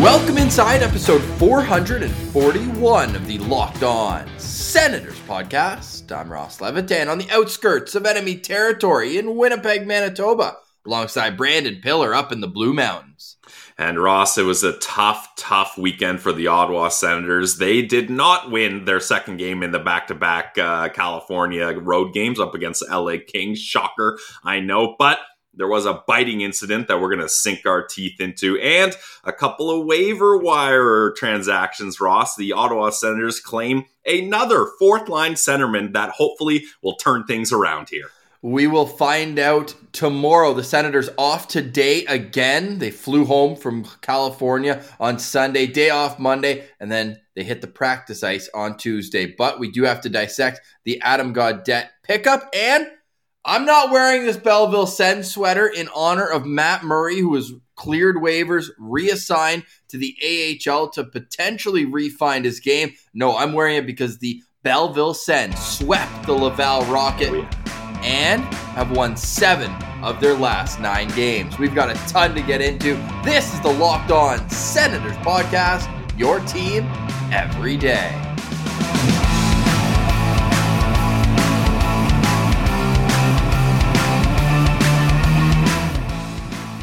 Welcome inside episode 441 of the Locked On Senators podcast. I'm Ross Levitan on the outskirts of enemy territory in Winnipeg, Manitoba, alongside Brandon Pillar up in the Blue Mountains. And Ross, it was a tough, tough weekend for the Ottawa Senators. They did not win their second game in the back to back California road games up against the LA Kings. Shocker, I know. But there was a biting incident that we're going to sink our teeth into, and a couple of waiver wire transactions, Ross. The Ottawa Senators claim another fourth line centerman that hopefully will turn things around here. We will find out tomorrow. The Senators off today again. They flew home from California on Sunday, day off Monday, and then they hit the practice ice on Tuesday. But we do have to dissect the Adam Gaudette pickup. And I'm not wearing this Belleville Sen sweater in honor of Matt Murray, who was cleared waivers, reassigned to the AHL to potentially refine his game. No, I'm wearing it because the Belleville Sen swept the Laval Rocket and have won seven of their last nine games. We've got a ton to get into. This is the Locked On Senators podcast, your team every day.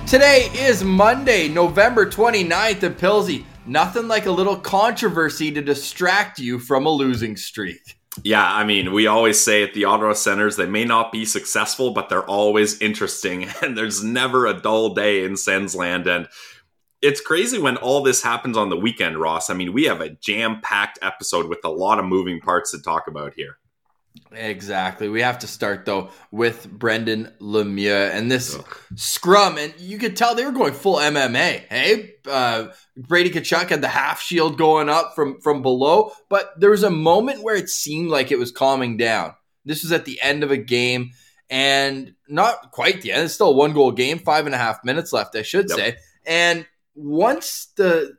Today is Monday, November 29th, and Pilsy. Nothing like a little controversy to distract you from a losing streak. Yeah, I mean, we always say at the Ottawa Senators, they may not be successful, but they're always interesting. And there's never a dull day in Sensland. And it's crazy when all this happens on the weekend, Ross. I mean, we have a jam packed episode with a lot of moving parts to talk about here. Exactly. We have to start though with Brendan Lemieux and this Ugh. scrum, and you could tell they were going full MMA. Hey, uh, Brady Tkachuk had the half shield going up from from below, but there was a moment where it seemed like it was calming down. This was at the end of a game, and not quite the end. It's still a one goal game, five and a half minutes left, I should yep. say. And once the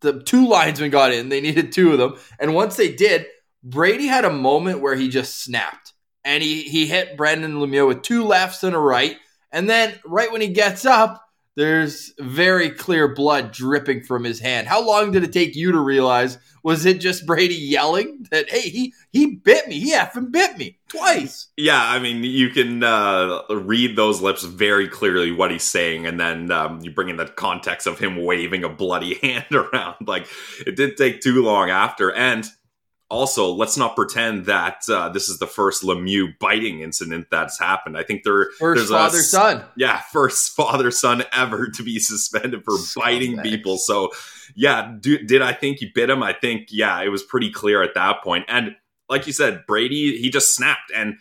the two linesmen got in, they needed two of them, and once they did Brady had a moment where he just snapped and he, he hit Brendan Lemieux with two lefts and a right. And then right when he gets up, there's very clear blood dripping from his hand. How long did it take you to realize? Was it just Brady yelling that, hey, he, he bit me. He effing bit me twice. Yeah, I mean, you can uh, read those lips very clearly what he's saying. And then um, you bring in the context of him waving a bloody hand around. Like, it did take too long after. And also, let's not pretend that uh, this is the first Lemieux biting incident that's happened. I think there, first father son, yeah, first father son ever to be suspended for biting people. So, yeah, do, did I think he bit him? I think, yeah, it was pretty clear at that point. And like you said, Brady, he just snapped, and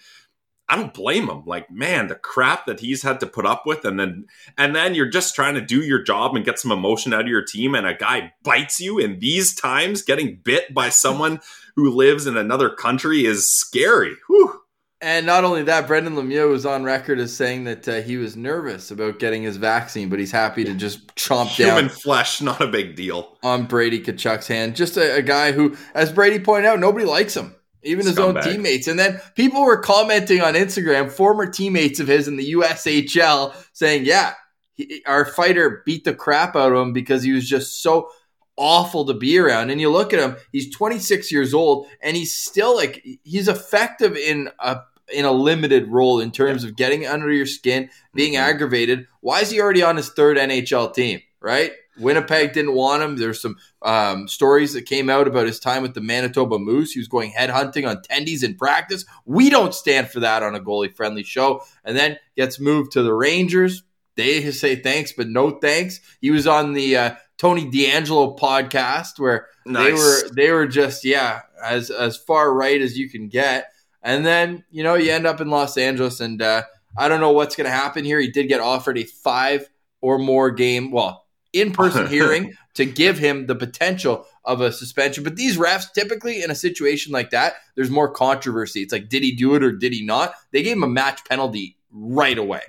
I don't blame him. Like, man, the crap that he's had to put up with, and then and then you're just trying to do your job and get some emotion out of your team, and a guy bites you. In these times, getting bit by someone who lives in another country is scary. Whew. And not only that, Brendan Lemieux was on record as saying that uh, he was nervous about getting his vaccine, but he's happy to just chomp Human down. Human flesh, not a big deal. On Brady Tkachuk's hand. Just a, a, guy who, as Brady pointed out, nobody likes him, even Scumbag. his own teammates. And then people were commenting on Instagram, former teammates of his in the USHL, saying, yeah, he, our fighter beat the crap out of him because he was just so awful to be around. And you look at him, he's 26 years old and he's still like he's effective in a in a limited role in terms of getting under your skin, being mm-hmm. aggravated. Why is he already on his third NHL team, right? Winnipeg didn't want him. There's some um, stories that came out about his time with the Manitoba Moose. He was going headhunting on tendies in practice. We don't stand for that on a goalie friendly show. And then gets moved to the Rangers. They say thanks, but no thanks. He was on the uh, Tony DeAngelo podcast where nice. they were they were just yeah as as far right as you can get, and then you know you end up in Los Angeles, and uh, I don't know what's going to happen here. He did get offered a five or more game well in person hearing to give him the potential of a suspension. But these refs, typically in a situation like that, there's more controversy. It's like, did he do it or did he not? They gave him a match penalty right away.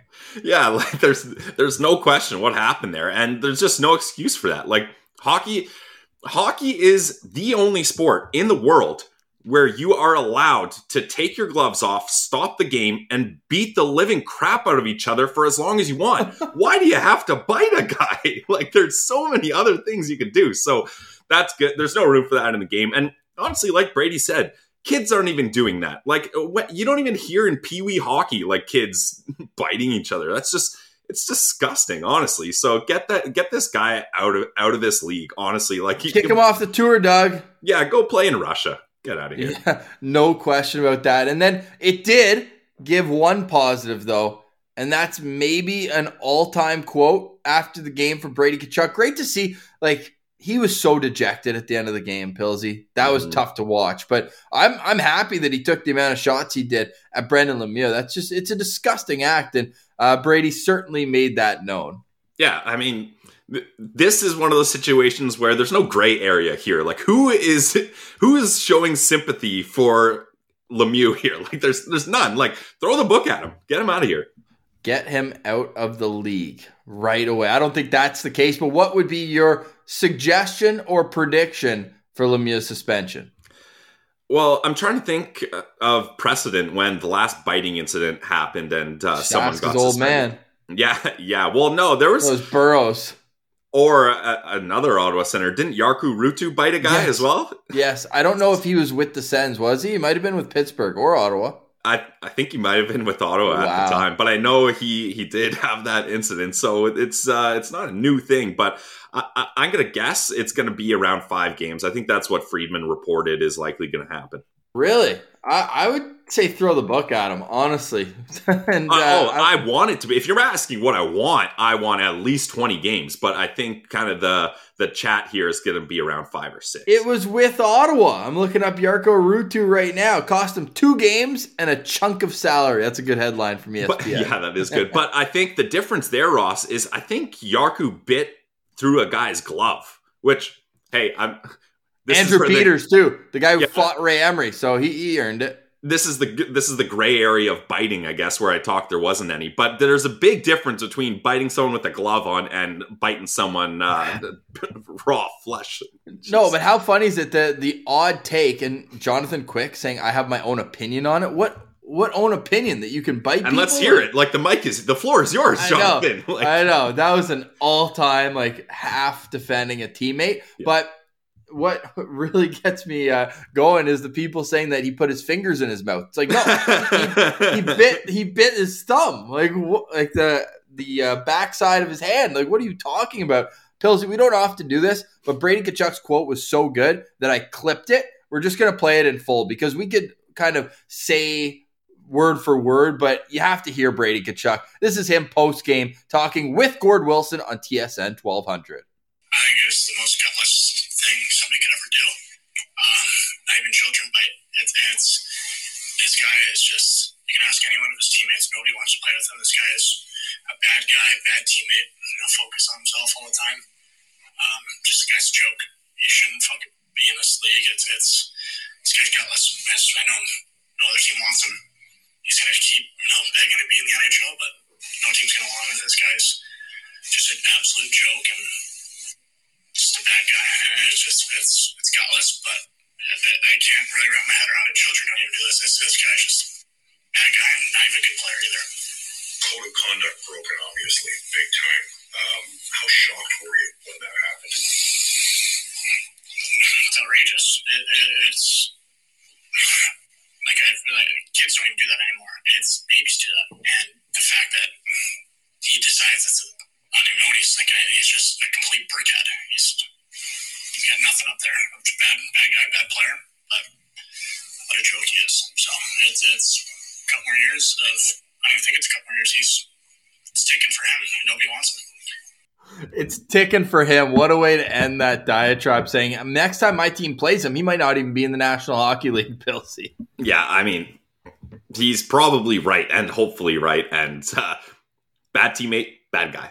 Yeah, like there's there's no question what happened there, and there's just no excuse for that. Like hockey, hockey is the only sport in the world where you are allowed to take your gloves off, stop the game, and beat the living crap out of each other for as long as you want. Why do you have to bite a guy? like, there's so many other things you could do. So that's good. There's no room for that in the game. And honestly, like Brady said, kids aren't even doing that. Like, uh, you don't even hear in Pee Wee hockey like kids biting each other. That's just it's disgusting, honestly. So get that get this guy out of out of this league, honestly. Like kick him off the tour, Doug. Yeah, go play in Russia. Get out of here. Yeah, no question about that. And then it did give one positive though, and that's maybe an all-time quote after the game for Brady Tkachuk. Great to see. Like he was so dejected at the end of the game, Pilsy. That was mm. tough to watch. But I'm I'm happy that he took the amount of shots he did at Brendan Lemieux. That's just it's a disgusting act, and uh, Brady certainly made that known. Yeah, I mean, this is one of those situations where there's no gray area here. Like who is who is showing sympathy for Lemieux here? Like there's there's none. Like throw the book at him. Get him out of here. Get him out of the league right away. I don't think that's the case, but what would be your suggestion or prediction for Lemieux's suspension? Well, I'm trying to think of precedent when the last biting incident happened and uh, someone got suspended. old man. Yeah, yeah. Well, no, there was those Burrows or a, another Ottawa Senator. Didn't Jarkko Ruutu bite a guy yes. as well? Yes, I don't know if he was with the Sens. Was he? He might have been with Pittsburgh or Ottawa. I, I think he might have been with Ottawa wow. at the time, but I know he he did have that incident, so it's uh, it's not a new thing. But I, am going to guess it's going to be around five games. I think that's what Friedman reported is likely going to happen. Really? I, I, would say throw the book at him, honestly. and, uh, oh, I, I, want it to be. If you're asking what I want, I want at least 20 games. But I think kind of the the chat here is going to be around five or six. It was with Ottawa. I'm looking up Jarkko Ruutu right now. Cost him two games and a chunk of salary. That's a good headline from ESPN. But, yeah, that is good. but I think the difference there, Ross, is I think Jarkko bit through a guy's glove, which, hey, I'm this Andrew Peters they, too, the guy who yeah, fought Ray Emery, so he, he earned it. This is the this is the gray area of biting, I guess, where I talked there wasn't any. But there's a big difference between biting someone with a glove on and biting someone uh, raw flesh. Just, no, but how funny is it that the odd take and Jonathan Quick saying I have my own opinion on it? What what own opinion that you can bite and let's hear it like the mic is the floor is yours I jonathan know, like, I know that was an all-time like half defending a teammate yeah. but what really gets me uh, going is the people saying that he put his fingers in his mouth. It's like no, he, he, bit he bit his thumb, like like the the uh, backside of his hand. Like what are you talking about, Pilsy? We don't often do this, but Brady Tkachuk's quote was so good that I clipped it. We're just gonna play it in full because we could kind of say word for word, but you have to hear Brady Tkachuk. This is him post game talking with Gord Wilson on TSN 1200. You ask anyone of his teammates. Nobody wants to play with him. This guy is a bad guy, bad teammate. You know, focus on himself all the time. Um, just the guy's a joke. He shouldn't fucking be in this league. It's it's this guy's gutless. I know no other team wants him. He's gonna keep you know begging to be in the NHL, but no team's gonna want him. This guy's just an absolute joke and just a bad guy. And it's just it's it's gutless, but I can't really wrap my head around it. Children don't even do this. This, this guy's just bad guy and not even a good player either. Code of conduct broken, obviously, big time. Um, how shocked were you when that happened? It's outrageous. It, it, it's like, I, like kids don't even do that anymore. It's babies do that, and the fact that he decides it's a I don't even know what he's thinking. He's just a complete brickhead. He's he's got nothing up there. Bad bad guy, bad player, but what a joke he is. So it's it's couple more years of I don't think it's a couple more years. He's it's ticking for him. Nobody wants him. It's ticking for him. What a way to end that diatribe saying next time my team plays him, he might not even be in the National Hockey League, Pilsy. Yeah, I mean, he's probably right and hopefully right. And uh, bad teammate, bad guy.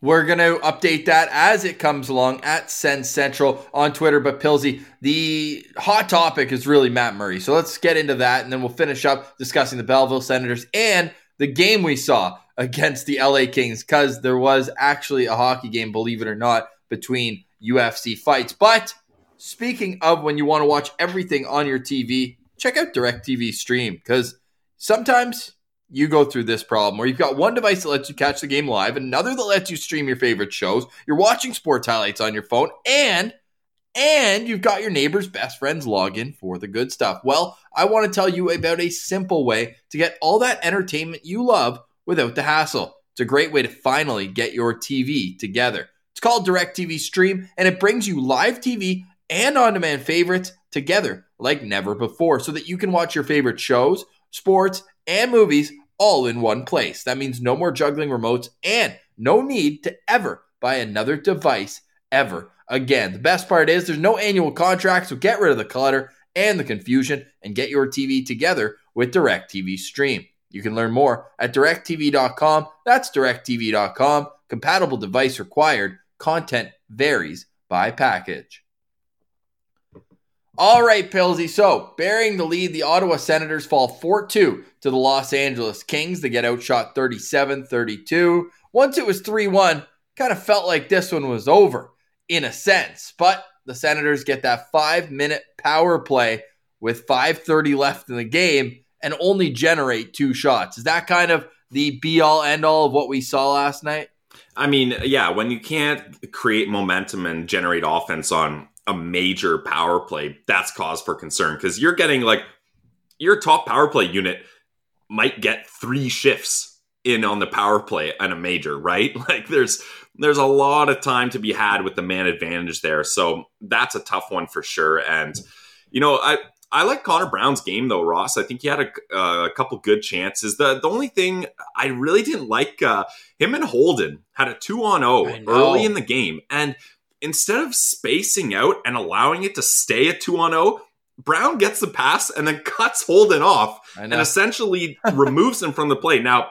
We're going to update that as it comes along at Send Central on Twitter. But Pilsy, the hot topic is really Matt Murray. So let's get into that, and then we'll finish up discussing the Belleville Senators and the game we saw against the LA Kings, because there was actually a hockey game, believe it or not, between UFC fights. But speaking of when you want to watch everything on your TV, check out DirecTV Stream, because sometimes you go through this problem where you've got one device that lets you catch the game live, another that lets you stream your favorite shows, you're watching sports highlights on your phone, and and you've got your neighbor's best friend's login for the good stuff. Well, I want to tell you about a simple way to get all that entertainment you love without the hassle. It's a great way to finally get your TV together. It's called DirecTV Stream, and it brings you live TV and on demand favorites together like never before so that you can watch your favorite shows, sports, and movies all in one place. That means no more juggling remotes and no need to ever buy another device ever again. The best part is there's no annual contract, so get rid of the clutter and the confusion and get your TV together with DirecTV Stream. You can learn more at directv.com. That's directv.com. Compatible device required. Content varies by package. All right, Pilsy. So, bearing the lead, the Ottawa Senators fall 4 2 to the Los Angeles Kings. They get outshot 37 32. Once it was 3 1, kind of felt like this one was over in a sense. But the Senators get that five minute power play with 5.30 left in the game and only generate two shots. Is that kind of the be all end all of what we saw last night? I mean, yeah, when you can't create momentum and generate offense on a major power play, that's cause for concern because you're getting like your top power play unit might get three shifts in on the power play and a major, right? Like there's there's a lot of time to be had with the man advantage there. So that's a tough one for sure. And you know, I I like Connor Brown's game though, Ross. I think he had a, uh, a couple good chances. The the only thing I really didn't like uh, him and Holden had a two on zero oh early in the game, and instead of spacing out and allowing it to stay at 2 on 0, Brown gets the pass and then cuts Holden off and essentially removes him from the play. Now,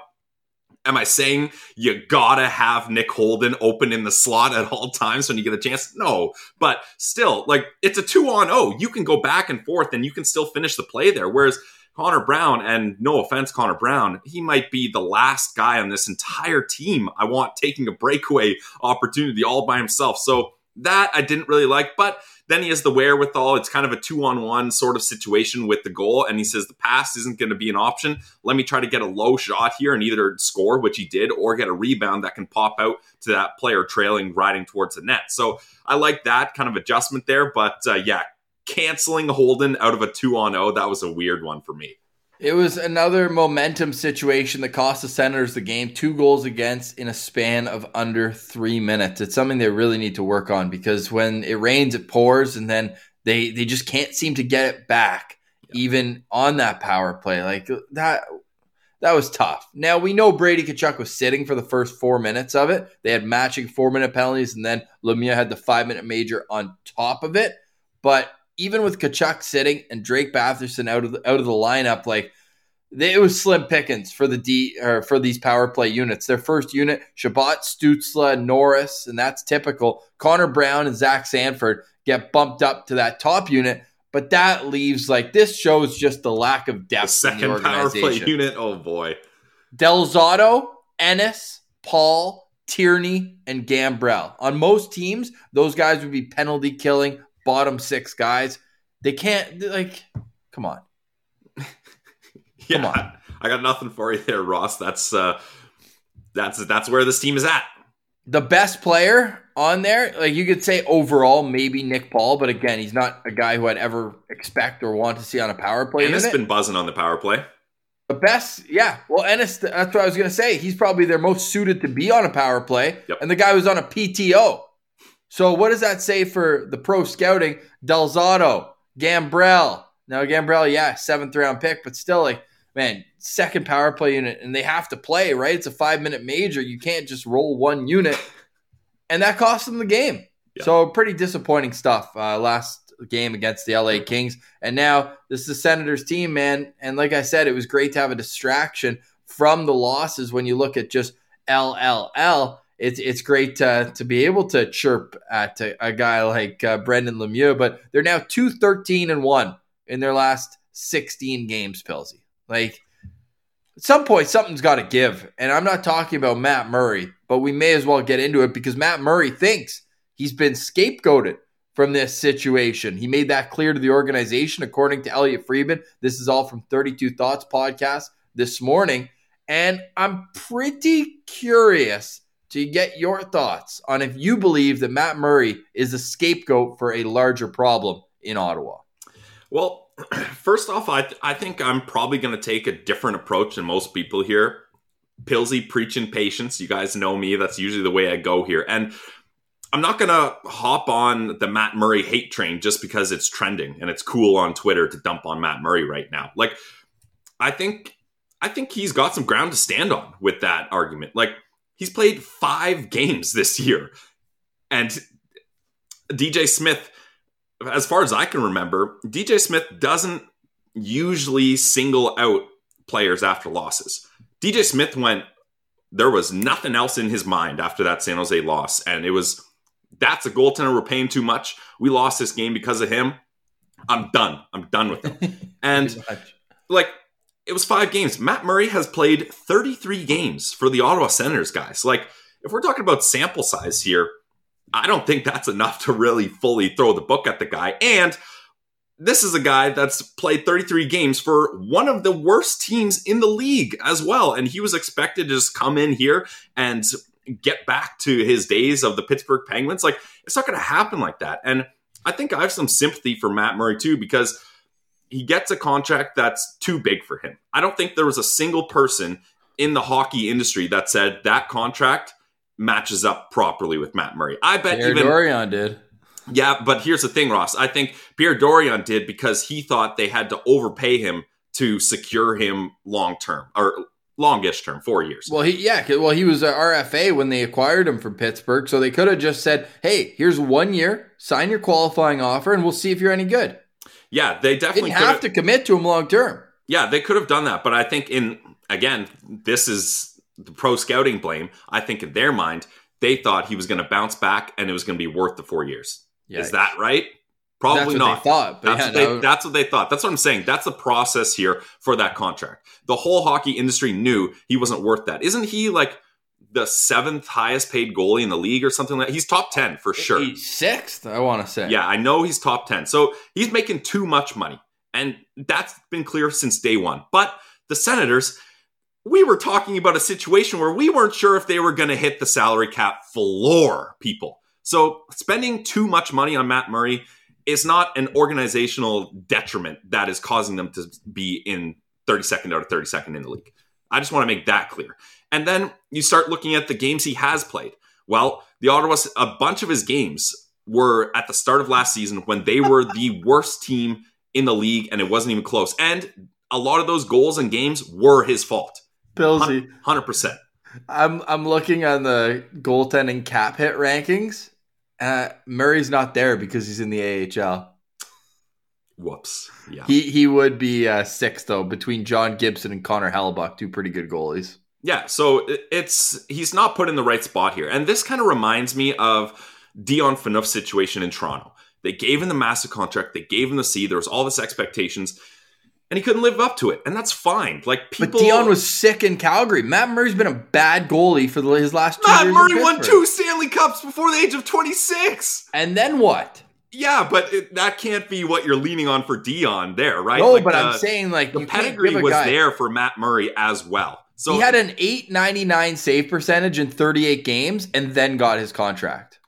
am I saying you gotta have Nick Holden open in the slot at all times when you get a chance? No, but still, like it's a two on oh. You can go back and forth and you can still finish the play there. Whereas Connor Brown, and no offense, Connor Brown, he might be the last guy on this entire team I want taking a breakaway opportunity all by himself. So that I didn't really like, but then he has the wherewithal. It's kind of a two on one sort of situation with the goal. And he says the pass isn't going to be an option. Let me try to get a low shot here and either score, which he did, or get a rebound that can pop out to that player trailing, riding towards the net. So I like that kind of adjustment there. But uh, yeah, canceling Holden out of a two on 0, that was a weird one for me. It was another momentum situation that cost the Senators the game. Two goals against in a span of under three minutes. It's something they really need to work on because when it rains, it pours, and then they they just can't seem to get it back, even on that power play. Like that, that was tough. Now we know Brady Tkachuk was sitting for the first four minutes of it. They had matching four minute penalties, and then Lemieux had the five minute major on top of it. But even with Tkachuk sitting and Drake Batherson out of the, out of the lineup, like they, it was slim pickings for the D or for these power play units. Their first unit, Chabot, Stützle, Norris, and that's typical. Connor Brown and Zach Sanford get bumped up to that top unit, but that leaves like this shows just the lack of depth. The second the power play unit, oh boy. Del Zotto, Ennis, Paul, Tierney, and Gambrell. On most teams, those guys would be penalty killing bottom six guys. They can't like. Come on. Come yeah, on. I got nothing for you there, Ross. That's uh, that's that's where this team is at. The best player on there, like you could say overall, maybe Nick Paul, but again, he's not a guy who I'd ever expect or want to see on a power play. And it's been buzzing on the power play. The best, yeah. Well, Ennis, that's what I was going to say. He's probably their most suited to be on a power play. Yep. And the guy was on a PTO. So what does that say for the pro scouting? Del Zotto, Gambrell. Now Gambrell, yeah, seventh round pick, but still like, man, second power play unit, and they have to play, right? It's a five minute major. You can't just roll one unit. And that cost them the game. Yeah. So pretty disappointing stuff uh, last game against the LA Kings. And now this is the Senators team, man. And like I said, it was great to have a distraction from the losses when you look at just LLL it's it's great to, be able to chirp at a, a guy like uh, Brendan Lemieux, but they're now 2 13 and 1 in their last 16 games, Pilsy. Like, at some point, something's got to give. And I'm not talking about Matt Murray, but we may as well get into it because Matt Murray thinks he's been scapegoated from this situation. He made that clear to the organization, according to Elliotte Friedman. This is all from 32 Thoughts podcast this morning. And I'm pretty curious to get your thoughts on if you believe that Matt Murray is a scapegoat for a larger problem in Ottawa. Well, first off, I, th- I think I'm probably going to take a different approach than most people here. Pilsy preaching patience. You guys know me. That's usually the way I go here. And I'm not going to hop on the Matt Murray hate train just because it's trending and it's cool on Twitter to dump on Matt Murray right now. Like, I think I think he's got some ground to stand on with that argument. Like, he's played five games this year, and DJ Smith, as far as I can remember, DJ Smith doesn't usually single out players after losses. DJ Smith went. There was nothing else in his mind after that San Jose loss, and it was that's a goaltender we're paying too much. We lost this game because of him. I'm done. I'm done with him. and like it was five games. Matt Murray has played 33 games for the Ottawa Senators, guys. Like if we're talking about sample size here, I don't think that's enough to really fully throw the book at the guy. And this is a guy that's played 33 games for one of the worst teams in the league as well. And he was expected to just come in here and get back to his days of the Pittsburgh Penguins. Like, it's not going to happen like that. And I think I have some sympathy for Matt Murray too, because he gets a contract that's too big for him. I don't think there was a single person in the hockey industry that said that contract matches up properly with Matt Murray. I bet Pierre even Dorion did. Yeah, but here's the thing, Ross. I think Pierre Dorion did because he thought they had to overpay him to secure him long term or longish term, four years. Well, he yeah, well he was a RFA when they acquired him from Pittsburgh, so they could have just said, "Hey, here's one year, sign your qualifying offer, and we'll see if you're any good." Yeah, they definitely didn't have to commit to him long term. Yeah, they could have done that, but I think in again, this is the pro scouting blame. I think in their mind, they thought he was going to bounce back and it was going to be worth the four years. Yikes. Is that right? Probably not. thought, that's, yeah, what they, no. that's what they thought. That's what I'm saying. That's the process here for that contract. The whole hockey industry knew he wasn't worth that. Isn't he like the seventh highest paid goalie in the league or something like that? He's top 10 for sure. He's sixth, I want to say. Yeah, I know he's top 10. So he's making too much money. And that's been clear since day one. But the Senators, we were talking about a situation where we weren't sure if they were going to hit the salary cap floor, people. So spending too much money on Matt Murray is not an organizational detriment that is causing them to be in 32nd out of 32nd in the league. I just want to make that clear. And then you start looking at the games he has played. Well, the Ottawa, a bunch of his games were at the start of last season when they were the worst team in the league and it wasn't even close. And a lot of those goals and games were his fault. Pilsy. 100%. I'm I'm looking on the goaltending cap hit rankings uh, Murray's not there because he's in the AHL. Whoops. Yeah. He he would be uh, sixth though between John Gibson and Connor Hellebuyck, two pretty good goalies. Yeah, so it's he's not put in the right spot here, and this kind of reminds me of Dion Phaneuf's situation in Toronto. They gave him the massive contract, they gave him the C. There was all this expectations and he couldn't live up to it, and that's fine. Like people, but Dion was sick in Calgary. Matt Murray's been a bad goalie for the, his last two Matt years. Murray won two Stanley Cups before the age of twenty six, and then what? Yeah, but it, that can't be what you're leaning on for Dion there, right? No, like but the, I'm saying like the pedigree was guy. there for Matt Murray as well. So he had an 899 save percentage in 38 games, and then got his contract.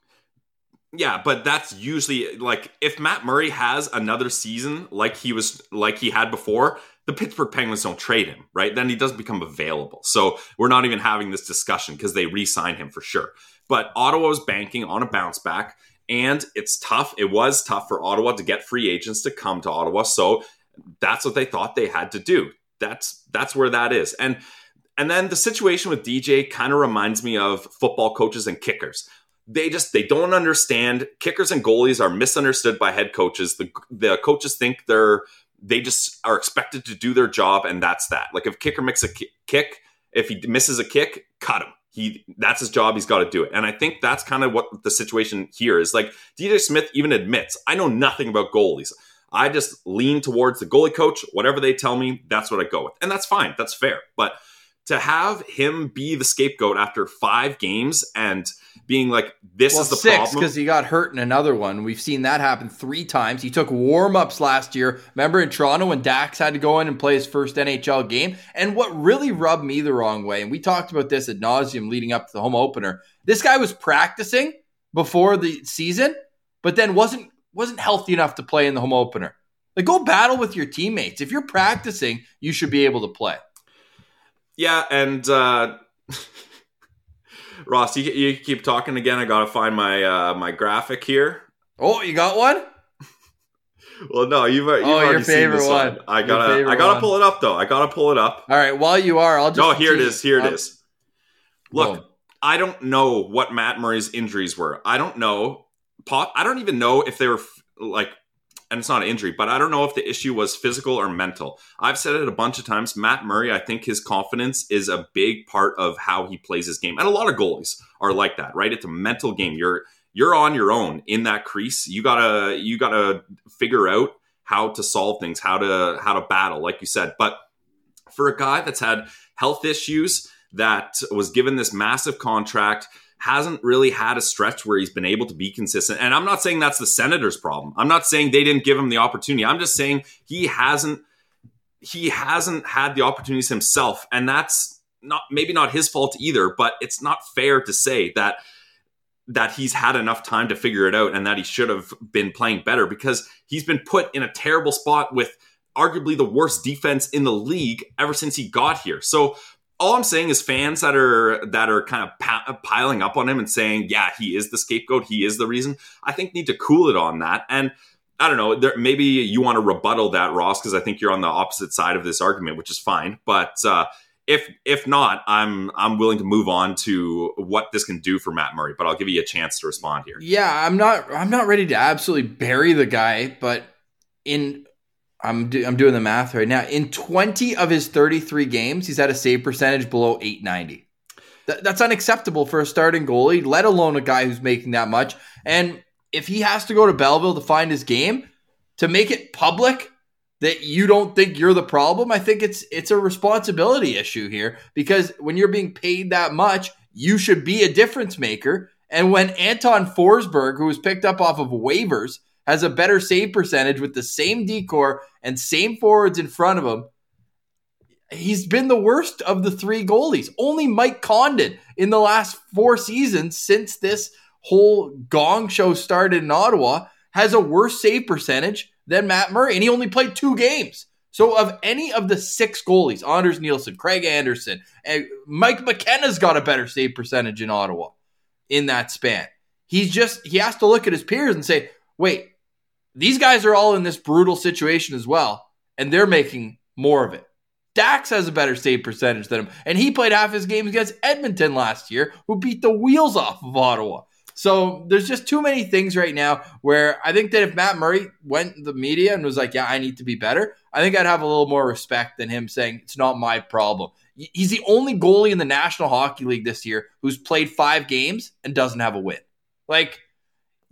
Yeah, but that's usually like if Matt Murray has another season like he was like he had before, the Pittsburgh Penguins don't trade him, right? Then he doesn't become available. So we're not even having this discussion because they re-sign him for sure. But Ottawa is banking on a bounce back, and it's tough. It was tough for Ottawa to get free agents to come to Ottawa. So that's what they thought they had to do. That's that's where that is. And and then the situation with DJ kind of reminds me of football coaches and kickers they just they don't understand kickers and goalies are misunderstood by head coaches the the coaches think they're they just are expected to do their job and that's that like if kicker makes a kick if he misses a kick cut him He that's his job. He's got to do it. And I think that's kind of what the situation here is. Like DJ Smith even admits, I know nothing about goalies. I just lean towards the goalie coach. Whatever they tell me, that's what I go with. And that's fine. That's fair. But to have him be the scapegoat after five games and being like, this well, is the six, problem. because he got hurt in another one. We've seen that happen three times. He took warm ups last year. Remember in Toronto when Dax had to go in and play his first NHL game? And what really rubbed me the wrong way, and we talked about this at nauseum leading up to the home opener, this guy was practicing before the season, but then wasn't wasn't healthy enough to play in the home opener. Like go battle with your teammates. If you're practicing, you should be able to play. Yeah, and uh, Ross, you, you keep talking again. I gotta find my uh, my graphic here. Oh, you got one? well, no, you've, you've oh, already your favorite seen this one. one. I gotta I gotta one. pull it up though. I gotta pull it up. All right, while you are, I'll just. Oh, here it is. Here it is. Look, I don't know what Matt Murray's injuries were. I don't know. Pop. I don't even know if they were like and it's not an injury, but I don't know if the issue was physical or mental. I've said it a bunch of times. Matt Murray, I think his confidence is a big part of how he plays his game. And a lot of goalies are like that, right? It's a mental game. You're you're on your own in that crease. You gotta you gotta figure out how to solve things, how to how to battle, like you said. But for a guy that's had health issues, that was given this massive contract hasn't really had a stretch where he's been able to be consistent. And I'm not saying that's the Senators' problem. I'm not saying they didn't give him the opportunity. I'm just saying he hasn't he hasn't had the opportunities himself, and that's not maybe not his fault either. But it's not fair to say that that he's had enough time to figure it out and that he should have been playing better because he's been put in a terrible spot with arguably the worst defense in the league ever since he got here. So all I'm saying is fans that are that are kind of pa- piling up on him and saying, "Yeah, he is the scapegoat. He is the reason." I think need to cool it on that. And I don't know. There, maybe you want to rebuttal that, Ross, because I think you're on the opposite side of this argument, which is fine. But uh, if if not, I'm I'm willing to move on to what this can do for Matt Murray. But I'll give you a chance to respond here. Yeah, I'm not I'm not ready to absolutely bury the guy, but in I'm do, I'm doing the math right now. In 20 of his 33 games, he's had a save percentage below 890. Th- that's unacceptable for a starting goalie, let alone a guy who's making that much. And if he has to go to Belleville to find his game, to make it public that you don't think you're the problem, I think it's it's a responsibility issue here because when you're being paid that much, you should be a difference maker. And when Anton Forsberg, who was picked up off of waivers, has a better save percentage with the same decor and same forwards in front of him. He's been the worst of the three goalies. Only Mike Condon in the last four seasons since this whole gong show started in Ottawa has a worse save percentage than Matt Murray, and he only played two games. So, of any of the six goalies, Anders Nilsson, Craig Anderson, and eh, Mike McKenna's got a better save percentage in Ottawa in that span. He's just, he has to look at his peers and say, wait, these guys are all in this brutal situation as well, and they're making more of it. Dax has a better save percentage than him, and he played half his games against Edmonton last year, who beat the wheels off of Ottawa. So there's just too many things right now where I think that if Matt Murray went to the media and was like, "Yeah, I need to be better," I think I'd have a little more respect than him saying it's not my problem. He's the only goalie in the National Hockey League this year who's played five games and doesn't have a win. Like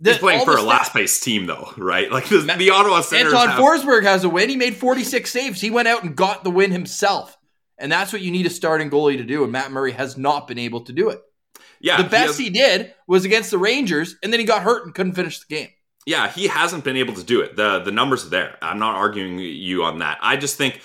the, He's playing for a last place team, though, right? Like the, the Ottawa Senators. Anton have... Forsberg has a win. He made 46 saves. He went out and got the win himself. And that's what you need a starting goalie to do. And Matt Murray has not been able to do it. Yeah. The best he, has... he did was against the Rangers, and then he got hurt and couldn't finish the game. Yeah, he hasn't been able to do it. The the numbers are there. I'm not arguing you on that. I just think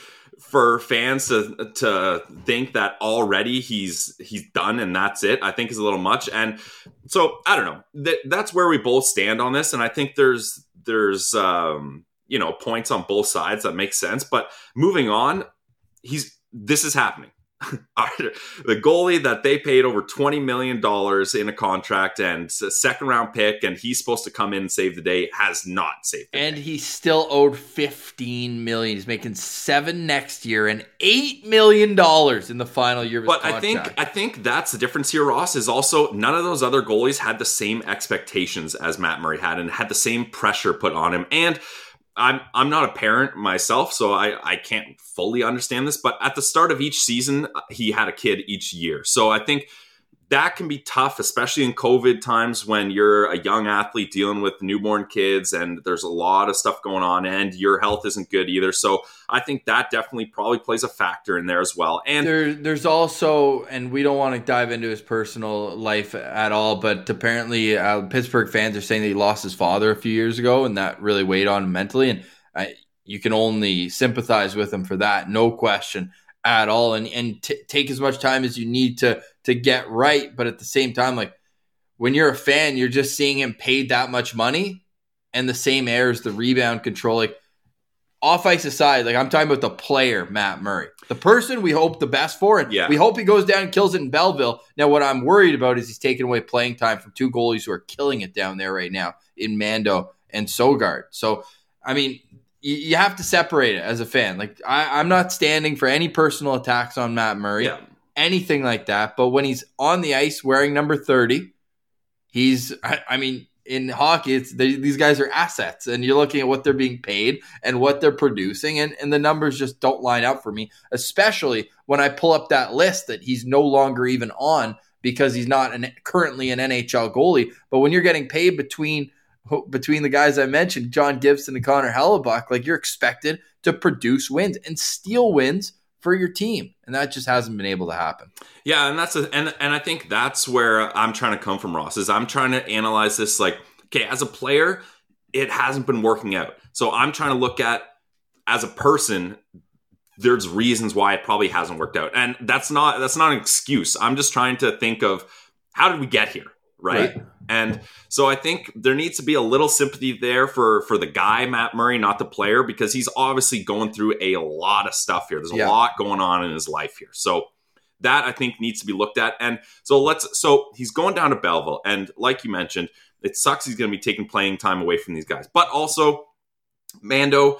for fans to to think that already he's he's done and that's it, I think is a little much. And so I don't know. That that's where we both stand on this, and I think there's there's um, you know points on both sides that make sense. But moving on, he's this is happening. The goalie that they paid over $20 million in a contract and a second round pick, and he's supposed to come in and save the day, has not saved And day. he's still owed 15 million. He's making seven next year and $8 million in the final year of but I think I think that's the difference here, Ross, is also none of those other goalies had the same expectations as Matt Murray had and had the same pressure put on him. And I'm I'm not a parent myself, so I I can't fully understand this. But at the start of each season, uh, he had a kid each year, so I think that can be tough, especially in COVID times when you're a young athlete dealing with newborn kids and there's a lot of stuff going on and your health isn't good either. So I think that definitely probably plays a factor in there as well. And there, there's also, and we don't want to dive into his personal life at all, but apparently uh, Pittsburgh fans are saying that he lost his father a few years ago and that really weighed on him mentally. And I, you can only sympathize with him for that, no question at all. And, and t- take as much time as you need to to get right. But at the same time, like when you're a fan, you're just seeing him paid that much money and the same air as the rebound control. Like off ice aside, like I'm talking about the player, Matt Murray, the person we hope the best for, and yeah. we hope he goes down and kills it in Belleville. Now, what I'm worried about is he's taking away playing time from two goalies who are killing it down there right now in Mando and Sogaard So, I mean, you, you have to separate it as a fan. Like I, am not standing for any personal attacks on Matt Murray. Yeah anything like that. But when he's on the ice wearing number 30, he's, I, I mean, in hockey, it's they, these guys are assets, and you're looking at what they're being paid and what they're producing, and, and the numbers just don't line up for me, especially when I pull up that list that he's no longer even on because he's not an, currently an NHL goalie. But when you're getting paid between between the guys I mentioned, John Gibson and Connor Hellebuyck, like you're expected to produce wins and steal wins for your team. And that just hasn't been able to happen. Yeah and that's a and, and i think that's where i'm trying to come from ross is i'm trying to analyze this like okay as a player it hasn't been working out. So i'm trying to look at as a person there's reasons why it probably hasn't worked out. And that's not that's not an excuse. I'm just trying to think of how did we get here right? right? And so I think there needs to be a little sympathy there for for the guy Matt Murray, not the player, because he's obviously going through a lot of stuff here. There's a yeah. lot going on in his life here. So that I think needs to be looked at. And so let's so he's going down to Belleville, and like you mentioned, it sucks he's going to be taking playing time away from these guys, but also Mando.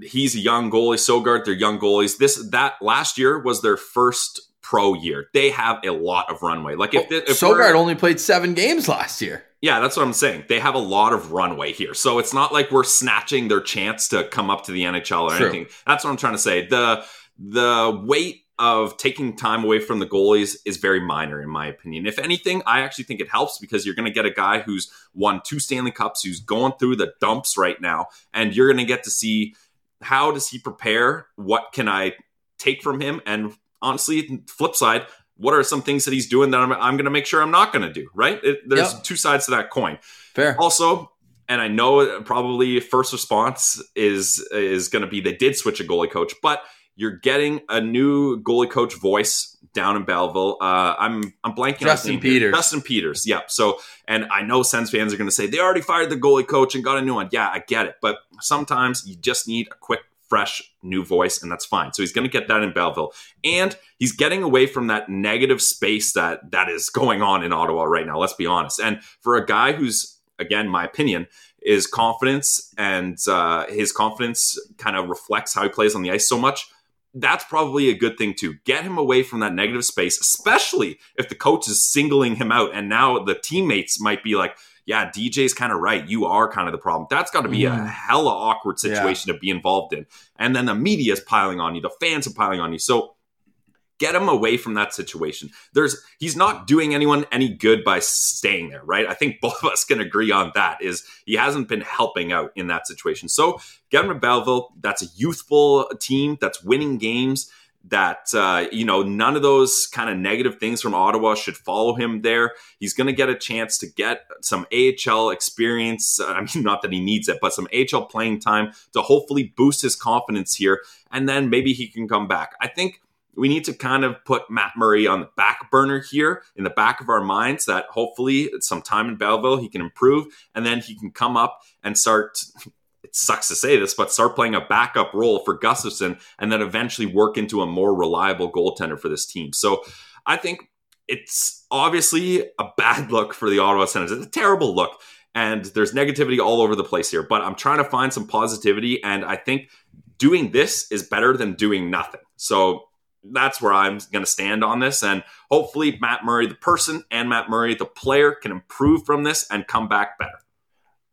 He's a young goalie. Sogaard, they're young goalies. This that last year was their first pro year. They have a lot of runway. Like if, oh, well, if Sogaard only played seven games last year. Yeah, that's what I'm saying. They have a lot of runway here. So it's not like we're snatching their chance to come up to the NHL or True. anything. That's what I'm trying to say. The the weight of taking time away from the goalies is very minor in my opinion. If anything, I actually think it helps because you're going to get a guy who's won two Stanley Cups, who's going through the dumps right now, and you're going to get to see how does he prepare? What can I take from him and honestly, flip side, what are some things that he's doing that I'm, I'm going to make sure I'm not going to do? Right? It, there's yep. two sides to that coin. Fair. Also, and I know probably first response is is going to be they did switch a goalie coach, but you're getting a new goalie coach voice down in Belleville. Uh, I'm I'm blanking. Justin Peters. Justin Peters. Yep. So, and I know Sens fans are going to say they already fired the goalie coach and got a new one. Yeah, I get it, but sometimes you just need a quick fresh new voice, and that's fine. So he's going to get that in Belleville, and he's getting away from that negative space that that is going on in Ottawa right now. Let's be honest. And for a guy who's, again, my opinion, is confidence, and uh, his confidence kind of reflects how he plays on the ice so much. That's probably a good thing to get him away from that negative space, especially if the coach is singling him out, and now the teammates might be like, yeah, DJ's kind of right. You are kind of the problem. That's got to be mm. a hella awkward situation yeah. to be involved in. And then the media is piling on you, the fans are piling on you. So get him away from that situation. There's he's not doing anyone any good by staying there, right? I think both of us can agree on that. Is he hasn't been helping out in that situation. So get him to Belleville. That's a youthful team that's winning games that uh, you know none of those kind of negative things from Ottawa should follow him there. He's going to get a chance to get some AHL experience. I mean, not that he needs it, but some AHL playing time to hopefully boost his confidence here, and then maybe he can come back. I think we need to kind of put Matt Murray on the back burner here in the back of our minds that hopefully some time in Belleville he can improve and then he can come up and start it sucks to say this, but start playing a backup role for Gustavsson and then eventually work into a more reliable goaltender for this team. So I think it's obviously a bad look for the Ottawa Senators. It's a terrible look. And there's negativity all over the place here, but I'm trying to find some positivity. And I think doing this is better than doing nothing. So that's where I'm going to stand on this. And hopefully, Matt Murray, the person, and Matt Murray, the player, can improve from this and come back better.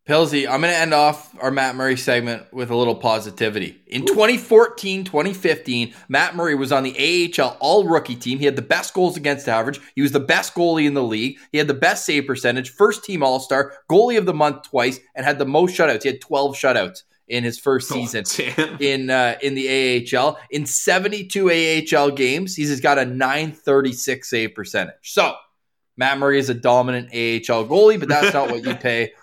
Pilsy, I'm going to end off our Matt Murray segment with a little positivity. In 2014, 2015, Matt Murray was on the AHL All Rookie team. He had the best goals against average. He was the best goalie in the league. He had the best save percentage, first team All Star, goalie of the month twice, and had the most shutouts. He had 12 shutouts in his first oh, season oh, in uh, in the AHL. In 72 AHL games, he's got a 936 save percentage. So Matt Murray is a dominant AHL goalie, but that's not what you pay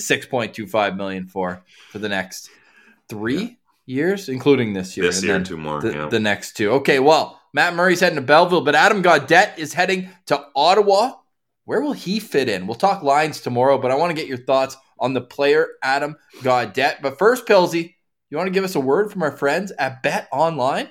6.25 million for for the next three yeah. years, including this year. This year, two more. The, yeah. the next two. Okay, well, Matt Murray's heading to Belleville, but Adam Gaudette is heading to Ottawa. Where will he fit in? We'll talk lines tomorrow, but I want to get your thoughts on the player Adam Gaudette. But first, Pilsy, you want to give us a word from our friends at Bet Online?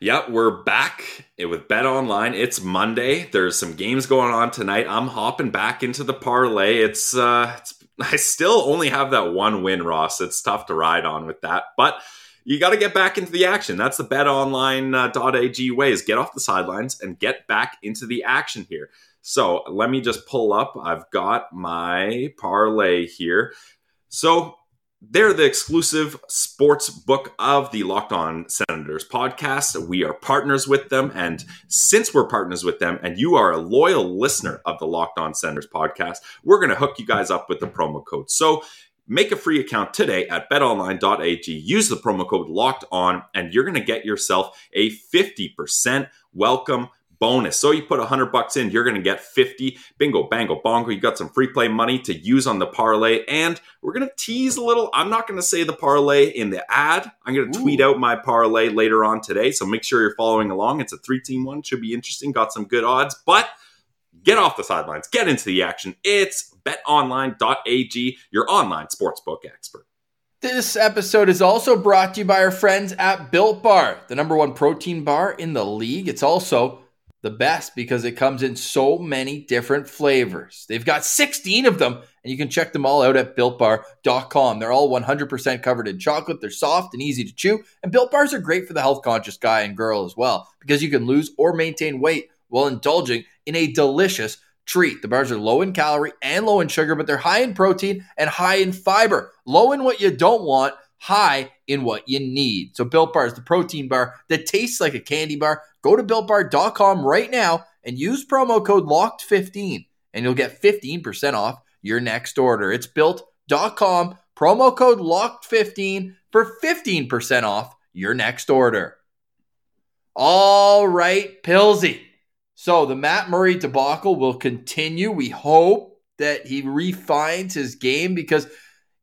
Yep, we're back with Bet Online. It's Monday. There's some games going on tonight. I'm hopping back into the parlay. It's uh, it's I still only have that one win, Ross. It's tough to ride on with that, but you got to get back into the action. That's the betonline.ag uh, way is get off the sidelines and get back into the action here. So let me just pull up. I've got my parlay here. So they're the exclusive sports book of the Locked On Senators podcast. We are partners with them. And since we're partners with them and you are a loyal listener of the Locked On Senators podcast, we're going to hook you guys up with the promo code. So make a free account today at betonline.ag. Use the promo code locked on, and you're going to get yourself a 50% welcome bonus. So you put 100 bucks in, you're going to get 50. Bingo, bango, bongo. You got some free play money to use on the parlay. And we're going to tease a little. I'm not going to say the parlay in the ad. I'm going to tweet out my parlay later on today. So make sure you're following along. It's a three team one. Should be interesting. Got some good odds. But get off the sidelines, get into the action. It's betonline.ag, your online sportsbook expert. This episode is also brought to you by our friends at Built Bar, the number one protein bar in the league. It's also the best because it comes in so many different flavors. They've got 16 of them, and you can check them all out at builtbar.com. They're all 100% covered in chocolate. They're soft and easy to chew. And built bars are great for the health conscious guy and girl as well because you can lose or maintain weight while indulging in a delicious treat. The bars are low in calorie and low in sugar, but they're high in protein and high in fiber. Low in what you don't want, high in what you need. So Built Bar is the protein bar that tastes like a candy bar Go to builtbar.com right now and use promo code LOCKED15 and you'll get 15% off your next order. It's built.com, promo code LOCKED15 for 15% off your next order. All right, Pilsy. So the Matt Murray debacle will continue. We hope that he refines his game because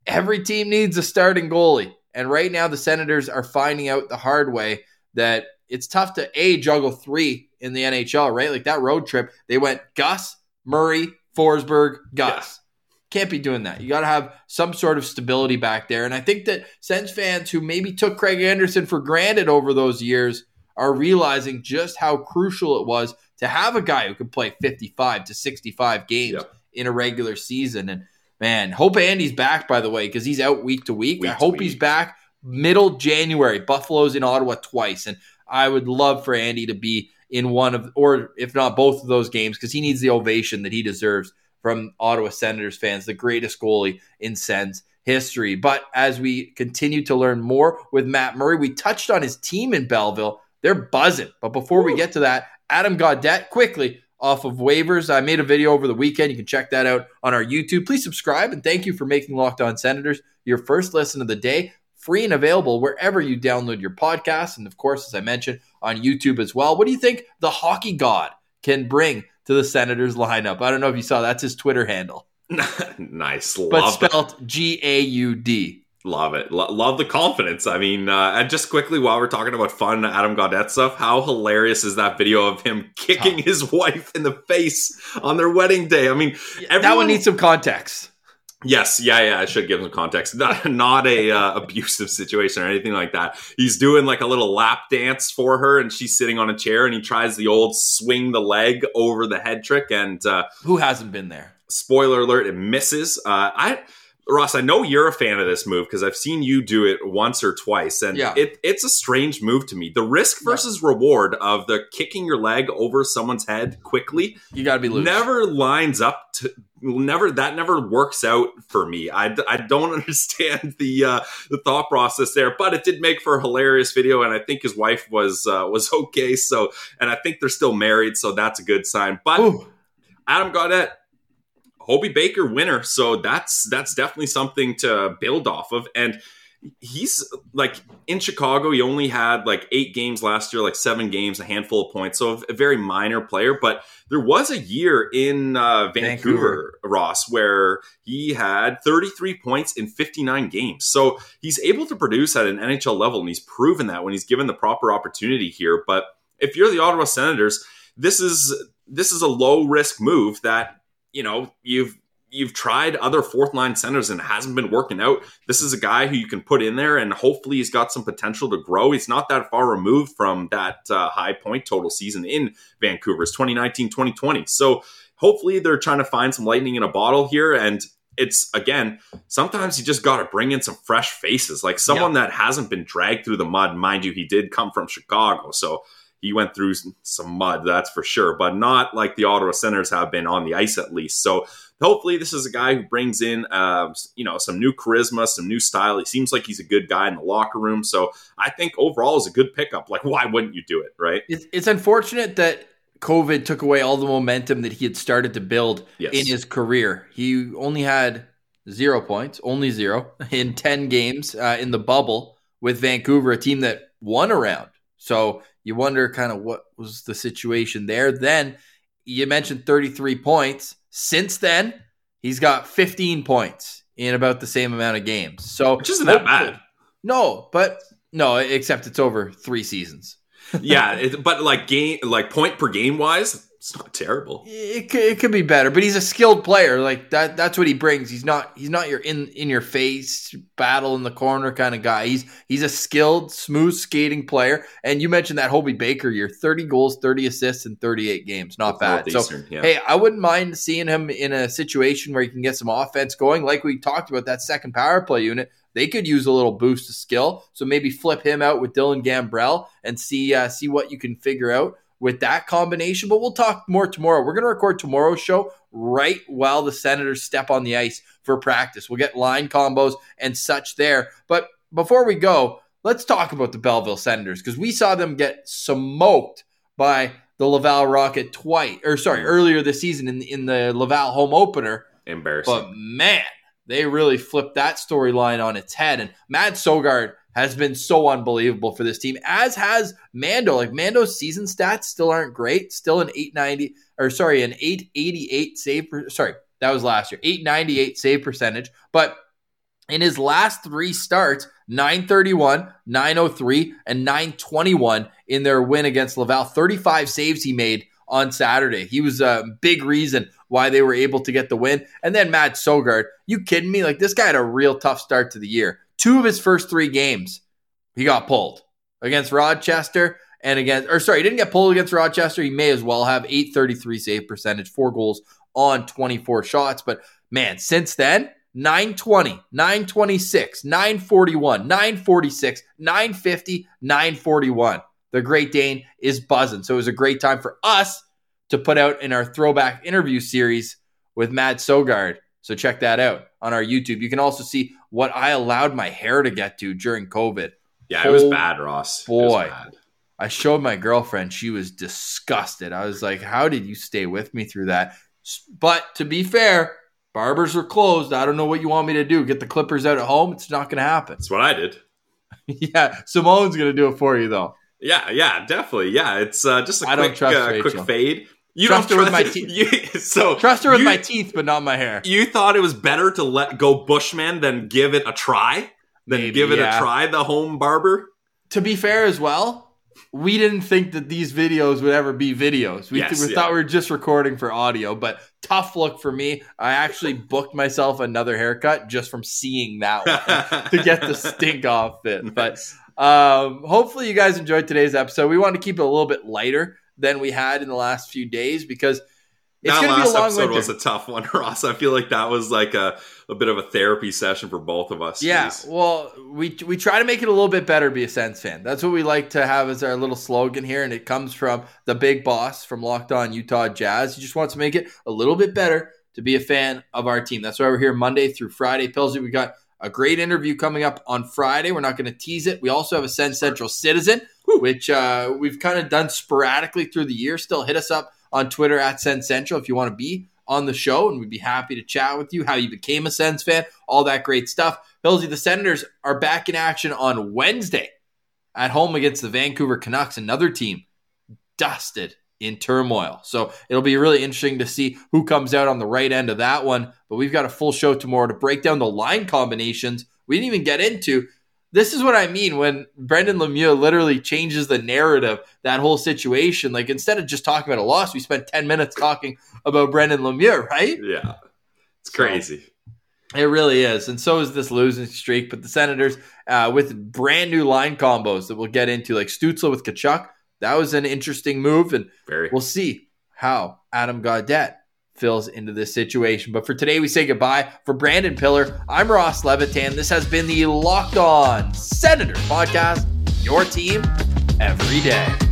every team needs a starting goalie. And right now, the Senators are finding out the hard way that it's tough to a juggle three in the NHL, right? Like that road trip, they went Gus, Murray, Forsberg, Gus. Yeah. Can't be doing that. You got to have some sort of stability back there. And I think that Sens fans who maybe took Craig Anderson for granted over those years are realizing just how crucial it was to have a guy who could play 55 to 65 games in a regular season. And man, hope Andy's back, by the way, because he's out week to week. week I hope week. he's back middle January. Buffalo's in Ottawa twice. And I would love for Andy to be in one of, or if not both of those games, because he needs the ovation that he deserves from Ottawa Senators fans, the greatest goalie in Sens history. But as we continue to learn more with Matt Murray, we touched on his team in Belleville. They're buzzing. But before Ooh. we get to that, Adam Gaudette quickly off of waivers. I made a video over the weekend. You can check that out on our YouTube. Please subscribe and thank you for making Locked On Senators your first listen of the day free and available wherever you download your podcast. And of course, as I mentioned, on YouTube as well. What do you think the hockey god can bring to the Senators lineup? I don't know if you saw that's his Twitter handle. nice. Love but spelled G A U D. Love it. love the confidence. I mean, uh, and just quickly while we're talking about fun Adam Gaudette stuff, how hilarious is that video of him kicking oh. his wife in the face on their wedding day? I mean, everyone, that one needs some context. Yes, yeah, yeah. I should give him context. Not, not a uh, abusive situation or anything like that. He's doing like a little lap dance for her, and she's sitting on a chair, and he tries the old swing the leg over the head trick. And uh, who hasn't been there? Spoiler alert: it misses. Uh, I Ross, I know you're a fan of this move because I've seen you do it once or twice, and Yeah. it, it's a strange move to me. The risk versus reward of the kicking your leg over someone's head quickly You got to be loose. never lines up to never that never works out for me. I, I don't understand the uh, the thought process there, but it did make for a hilarious video, and I think his wife was uh, was okay. So, and I think they're still married, so that's a good sign. But Ooh. Adam Gaudette, Hobey Baker winner. So that's that's definitely something to build off of. And he's like in Chicago, he only had like eight games last year, like seven games, a handful of points. So a very minor player. But there was a year in uh, Vancouver, Ross, where he had 33 points in 59 games. So he's able to produce at an NHL level, and he's proven that when he's given the proper opportunity here. But if you're the Ottawa Senators, this is this is a low risk move that you know you've you've tried other fourth line centers and it hasn't been working out. This is a guy who you can put in there and hopefully he's got some potential to grow. He's not that far removed from that uh, high point total season in Vancouver's 2019 2020. So hopefully they're trying to find some lightning in a bottle here and it's again sometimes you just got to bring in some fresh faces like someone that hasn't been dragged through the mud mind you he did come from chicago so he went through some mud, that's for sure, but not like the Ottawa Senators have been on the ice at least. So hopefully, this is a guy who brings in, uh, you know, some new charisma, some new style. He seems like he's a good guy in the locker room. So I think overall is a good pickup. Like, why wouldn't you do it, right? It's, it's unfortunate that COVID took away all the momentum that he had started to build Yes. in his career. He only had zero points, only zero in 10 games uh, in the bubble with Vancouver, a team that won around. So you wonder kind of what was the situation there. Then you mentioned 33 points. Since then, he's got 15 points in about the same amount of games. So Which isn't that bad. No, but no, except it's over three seasons. yeah, it, but like game, like point per game wise, it's not terrible. It could, it could be better, but he's a skilled player. Like that that's what he brings. He's not he's not your in in your face battle in the corner kind of guy. He's he's a skilled, smooth skating player. And you mentioned that Hobey Baker year, 30 goals, 30 assists in 38 games. Not bad. So yeah. hey, I wouldn't mind seeing him in a situation where he can get some offense going. Like we talked about that second power play unit. They could use a little boost of skill. So maybe flip him out with Dylan Gambrell and see uh, see what you can figure out with that combination. But we'll talk more tomorrow. We're going to record tomorrow's show right while the Senators step on the ice for practice. We'll get line combos and such there. But before we go, let's talk about the Belleville Senators because we saw them get smoked by the Laval Rocket twice, or sorry, earlier this season in in the Laval home opener. Embarrassing. But man, they really flipped that storyline on its head. And Matt Sogaard has been so unbelievable for this team, as has Mando. Like Mando's season stats still aren't great. Still an 890 or sorry, an 888 save per, sorry, that was last year. 898 save percentage. But in his last three starts, 931, 903, and 921 in their win against Laval. 35 saves he made on Saturday. He was a big reason why they were able to get the win. And then Matt Sogaard, you kidding me? Like this guy had a real tough start to the year. Two of his first three games, he got pulled against Rochester and against, or sorry, he didn't get pulled against Rochester. He may as well have 833 save percentage, four goals on 24 shots. But man, since then, 920, 926, 941, 946, 950, 941. The Great Dane is buzzing. So it was a great time for us to put out in our throwback interview series with Matt Sogaard. So check that out on our YouTube. You can also see what I allowed my hair to get to during COVID. yeah, it was oh, bad, Ross. It was boy. bad. I showed my girlfriend. She was disgusted. I was like, How did you stay with me through that? But to be fair, barbers are closed. I don't know what you want me to do. Get the clippers out at home? It's not going to happen. That's what I did. yeah, Simone's going to do it for you, though. Yeah, yeah, definitely. Yeah, it's uh, just a I don't quick, trust uh, quick fade. You Trust don't her with trust my teeth. You- so Trust her with you, my teeth, but not my hair. You thought it was better to let go Bushman than give it a try, than Maybe, give it yeah. a try. The home barber. To be fair as well, we didn't think that these videos would ever be videos. We, Yes, we yeah. thought we were just recording for audio, but tough look for me. I actually booked myself another haircut just from seeing that one. to get the stink off it. But um, hopefully, you guys enjoyed today's episode. We wanted to keep it a little bit lighter than we had in the last few days because It's that last be a long episode winter. was a tough one, Ross. I feel like that was like a, a bit of a therapy session for both of us. Yeah, well, we we try to make it a little bit better. Be a Sens fan. That's what we like to have as our little slogan here, and it comes from the big boss from Locked On Utah Jazz. He just wants to make it a little bit better to be a fan of our team. That's why we're here Monday through Friday. Pilsy, we got a great interview coming up on Friday. We're not going to tease it. We also have a Sens Central citizen, which uh, we've kind of done sporadically through the year. Still hit us up on Twitter at Sens Central if you want to be on the show, and we'd be happy to chat with you, how you became a Sens fan, all that great stuff. Pilsy, the Senators are back in action on Wednesday at home against the Vancouver Canucks, another team dusted in turmoil. So it'll be really interesting to see who comes out on the right end of that one. But we've got a full show tomorrow to break down the line combinations we didn't even get into. This is what I mean when Brendan Lemieux literally changes the narrative, that whole situation. Like instead of just talking about a loss, we spent 10 minutes talking about Brendan Lemieux, right? Yeah. It's crazy. It really is. And so is this losing streak. But the Senators, uh, with brand new line combos that we'll get into, like Stützle with Tkachuk, that was an interesting move. And Very. we'll see how Adam Gaudette fills into this situation. But for today, we say goodbye. For Brandon Pillar, I'm Ross Levitan. This has been the Locked On Senator podcast, your team every day.